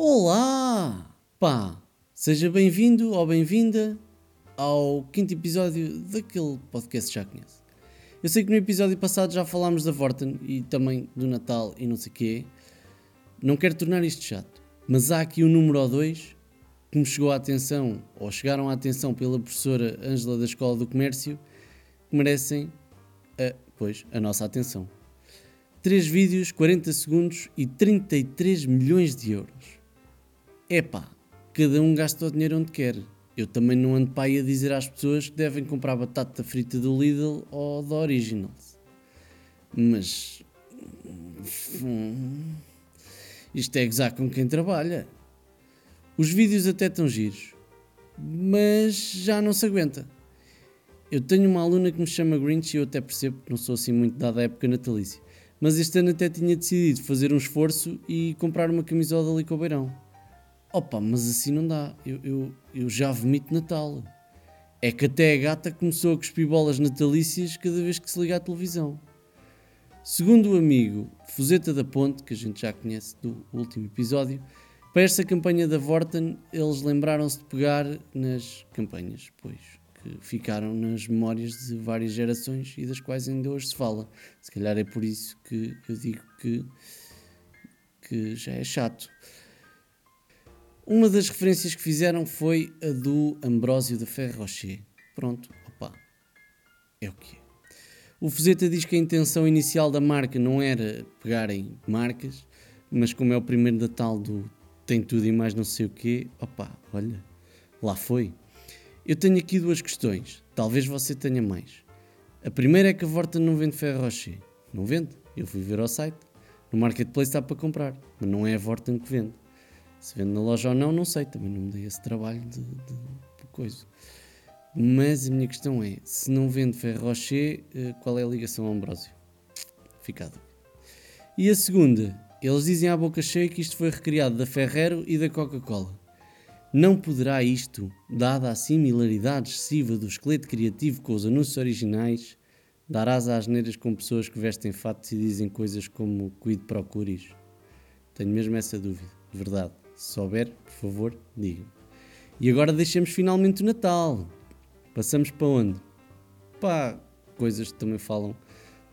Olá! Pá, seja bem-vindo ou bem-vinda ao quinto episódio daquele podcast que já conhece. Eu sei que no episódio passado já falámos da Vorten e também do Natal e não sei o quê. Não quero tornar isto chato, mas há aqui um número ou dois que me chegou à atenção, ou chegaram à atenção pela professora Ângela da Escola do Comércio, que merecem, a, pois, a nossa atenção. 3 vídeos, 40 segundos e 33 milhões de euros. Epá, cada um gasta o dinheiro onde quer. Eu também não ando para aí a dizer às pessoas que devem comprar batata frita do Lidl ou da Originals. Mas. hum, Isto é gozar com quem trabalha. Os vídeos até estão giros, mas já não se aguenta. Eu tenho uma aluna que me chama Grinch e eu até percebo que não sou assim muito dada à época natalícia. Mas este ano até tinha decidido fazer um esforço e comprar uma camisola ali com o beirão. Opa, mas assim não dá. Eu, eu, eu já vomito Natal. É que até a gata começou a cuspir bolas natalícias cada vez que se liga à televisão. Segundo o amigo Fuseta da Ponte, que a gente já conhece do último episódio, para esta campanha da Vorten eles lembraram-se de pegar nas campanhas, pois que ficaram nas memórias de várias gerações e das quais ainda hoje se fala. Se calhar é por isso que eu digo que, que já é chato. Uma das referências que fizeram foi a do Ambrósio da Ferro Rocher. Pronto, opá, é o que é. O Fuseta diz que a intenção inicial da marca não era pegarem marcas, mas como é o primeiro Natal do tem tudo e mais não sei o quê, opá, olha, lá foi. Eu tenho aqui duas questões, talvez você tenha mais. A primeira é que a Vorta não vende Ferro Rocher. Não vende, eu fui ver ao site. No Marketplace está para comprar, mas não é a Vorten que vende. Se vende na loja ou não, não sei, também não me dei esse trabalho de, de, de coisa. Mas a minha questão é, se não vende Ferro Rocher, eh, qual é a ligação ao Ambrósio? Fica a dúvida. E a segunda, eles dizem à boca cheia que isto foi recriado da Ferrero e da Coca-Cola. Não poderá isto, dada a similaridade excessiva do esqueleto criativo com os anúncios originais, dar asa às neiras com pessoas que vestem fatos e dizem coisas como cuide procuris? Tenho mesmo essa dúvida, de verdade. Se souber, por favor, diga. E agora deixemos finalmente o Natal. Passamos para onde? Pá, coisas que também falam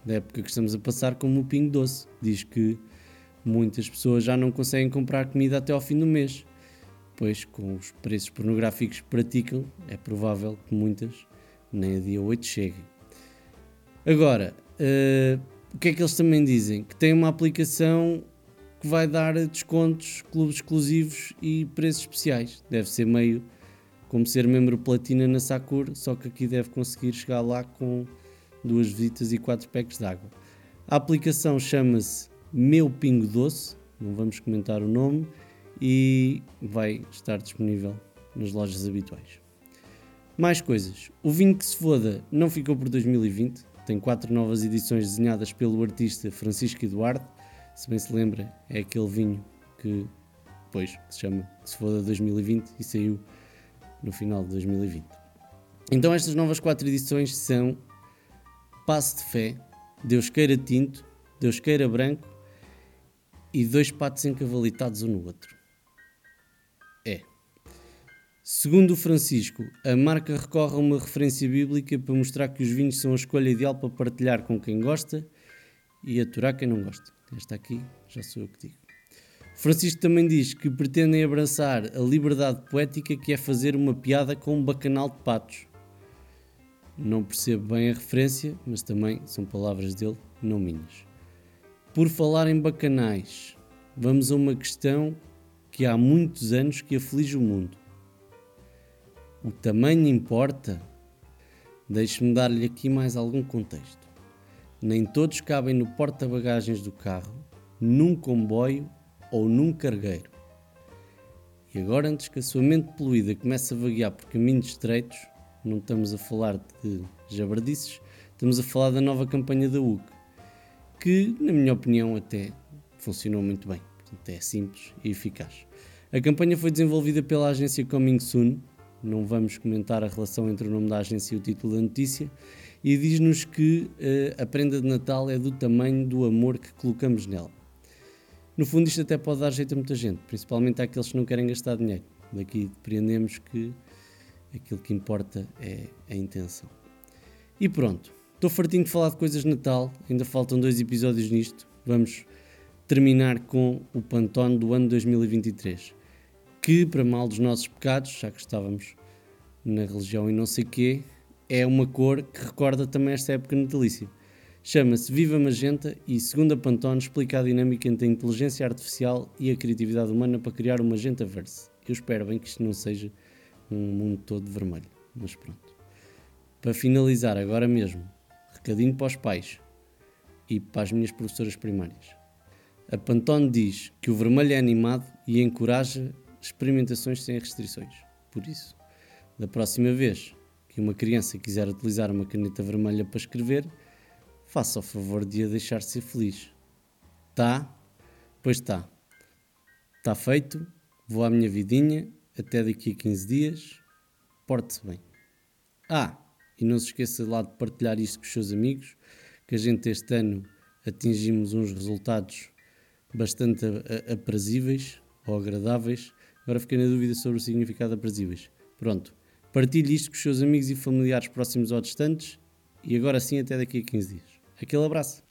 da época que estamos a passar, como o Pingo Doce. Diz que muitas pessoas já não conseguem comprar comida até ao fim do mês. Pois, com os preços pornográficos que praticam, é provável que muitas nem a dia 8 cheguem. Agora, eh, o que é que eles também dizem? Que tem uma aplicação que vai dar descontos, clubes exclusivos e preços especiais. Deve ser meio como ser membro platina na Sakura, só que aqui deve conseguir chegar lá com duas visitas e quatro packs de água. A aplicação chama-se Meu Pingo Doce, não vamos comentar o nome, e vai estar disponível nas lojas habituais. Mais coisas. O vinho que se foda não ficou por 2020, tem quatro novas edições desenhadas pelo artista Francisco Eduardo. Se bem se lembra, é aquele vinho que, pois, que se chama que se foda 2020 e saiu no final de 2020. Então estas novas quatro edições são Passo de Fé, Deus Queira Tinto, Deus Queira Branco e dois patos encavalitados um no outro. É. Segundo o Francisco, a marca recorre a uma referência bíblica para mostrar que os vinhos são a escolha ideal para partilhar com quem gosta e aturar quem não gosta. Esta aqui já sou eu que digo. Francisco também diz que pretendem abraçar a liberdade poética que é fazer uma piada com um bacanal de patos. Não percebo bem a referência, mas também são palavras dele, não minhas. Por falar em bacanais, vamos a uma questão que há muitos anos que aflige o mundo. O tamanho importa? Deixe-me dar-lhe aqui mais algum contexto. Nem todos cabem no porta-bagagens do carro, num comboio ou num cargueiro. E agora, antes que a sua mente poluída comece a vaguear por caminhos estreitos, não estamos a falar de jabardices, estamos a falar da nova campanha da UC, que, na minha opinião, até funcionou muito bem. Portanto, é simples e eficaz. A campanha foi desenvolvida pela agência Coming Soon, não vamos comentar a relação entre o nome da agência e o título da notícia, e diz-nos que uh, a prenda de Natal é do tamanho do amor que colocamos nela. No fundo, isto até pode dar jeito a muita gente, principalmente àqueles que não querem gastar dinheiro. Daqui depreendemos que aquilo que importa é a intenção. E pronto, estou fartinho de falar de coisas de Natal, ainda faltam dois episódios nisto. Vamos terminar com o Pantone do ano 2023, que, para mal dos nossos pecados, já que estávamos na religião e não sei quê, é uma cor que recorda também esta época natalícia. Chama-se Viva Magenta e, segundo a Pantone, explica a dinâmica entre a inteligência artificial e a criatividade humana para criar o Magenta Verse. Eu espero bem que isto não seja um mundo todo vermelho, mas pronto. Para finalizar, agora mesmo, recadinho para os pais e para as minhas professoras primárias. A Pantone diz que o vermelho é animado e encoraja experimentações sem restrições. Por isso, da próxima vez que uma criança quiser utilizar uma caneta vermelha para escrever, faça o favor de a deixar ser feliz. Tá? Pois tá. Está feito, vou à minha vidinha, até daqui a 15 dias, porte-se bem. Ah, e não se esqueça lá de partilhar isto com os seus amigos, que a gente este ano atingimos uns resultados bastante aprazíveis ou agradáveis. Agora fiquei na dúvida sobre o significado aprazíveis. Pronto, partilhe isto com os seus amigos e familiares próximos ou distantes e agora sim até daqui a 15 dias. Aquele abraço.